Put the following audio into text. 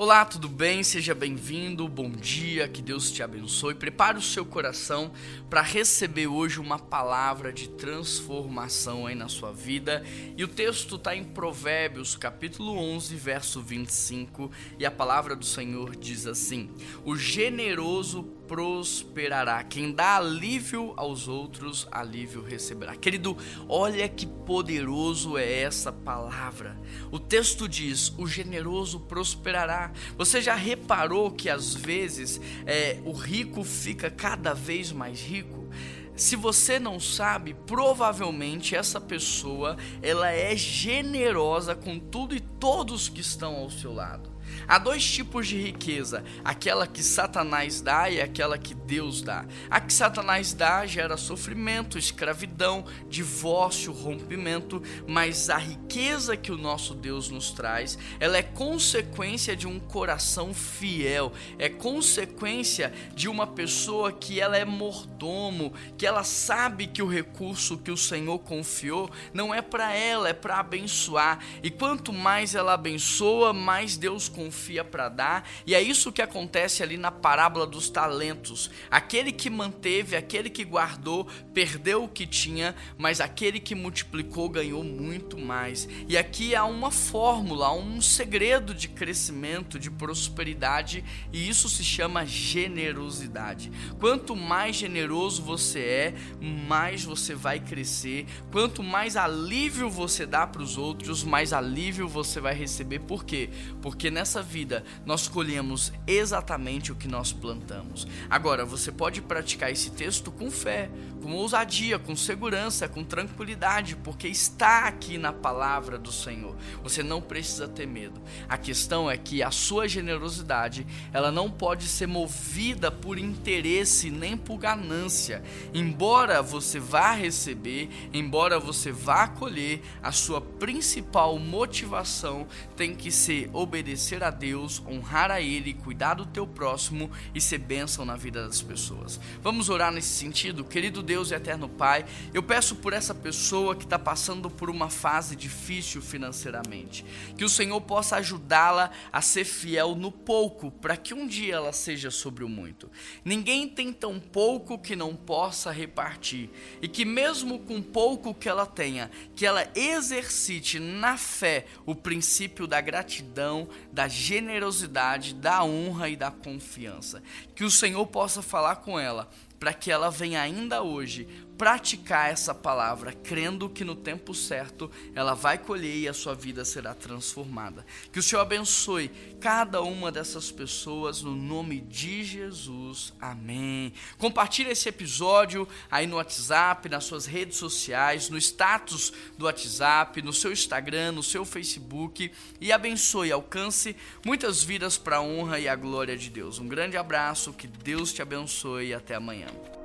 Olá, tudo bem? Seja bem-vindo, bom dia, que Deus te abençoe. Prepare o seu coração para receber hoje uma palavra de transformação aí na sua vida. E o texto está em Provérbios, capítulo 11, verso 25, e a palavra do Senhor diz assim: O generoso prosperará. Quem dá alívio aos outros, alívio receberá. Querido, olha que poderoso é essa palavra. O texto diz: O generoso prosperará. Você já reparou que às vezes é, o rico fica cada vez mais rico? Se você não sabe, provavelmente essa pessoa ela é generosa com tudo e todos que estão ao seu lado. Há dois tipos de riqueza: aquela que Satanás dá e aquela que Deus dá. A que Satanás dá gera sofrimento, escravidão, divórcio, rompimento, mas a riqueza que o nosso Deus nos traz, ela é consequência de um coração fiel, é consequência de uma pessoa que ela é mordomo, que ela sabe que o recurso que o Senhor confiou não é para ela, é para abençoar. E quanto mais ela abençoa, mais Deus confia para dar, e é isso que acontece ali na parábola dos talentos. Aquele que manteve, aquele que guardou, perdeu o que tinha, mas aquele que multiplicou ganhou muito mais. E aqui há uma fórmula, um segredo de crescimento, de prosperidade, e isso se chama generosidade. Quanto mais generoso você é, mais você vai crescer. Quanto mais alívio você dá para os outros, mais alívio você vai receber. Por quê? Porque nessa nessa vida nós colhemos exatamente o que nós plantamos. Agora, você pode praticar esse texto com fé, com ousadia, com segurança, com tranquilidade, porque está aqui na palavra do Senhor. Você não precisa ter medo. A questão é que a sua generosidade, ela não pode ser movida por interesse nem por ganância. Embora você vá receber, embora você vá colher, a sua principal motivação tem que ser obedecer obedecer a Deus, honrar a Ele, cuidar do teu próximo e ser bênção na vida das pessoas. Vamos orar nesse sentido? Querido Deus e eterno Pai, eu peço por essa pessoa que está passando por uma fase difícil financeiramente, que o Senhor possa ajudá-la a ser fiel no pouco, para que um dia ela seja sobre o muito. Ninguém tem tão pouco que não possa repartir, e que mesmo com pouco que ela tenha, que ela exercite na fé o princípio da gratidão, da generosidade, da honra e da confiança. Que o Senhor possa falar com ela, para que ela venha ainda hoje praticar essa palavra, crendo que no tempo certo ela vai colher e a sua vida será transformada. Que o Senhor abençoe cada uma dessas pessoas no nome de Jesus. Amém. Compartilhe esse episódio aí no WhatsApp, nas suas redes sociais, no status do WhatsApp, no seu Instagram, no seu Facebook e abençoe, alcance muitas vidas para a honra e a glória de Deus. Um grande abraço, que Deus te abençoe e até amanhã. him.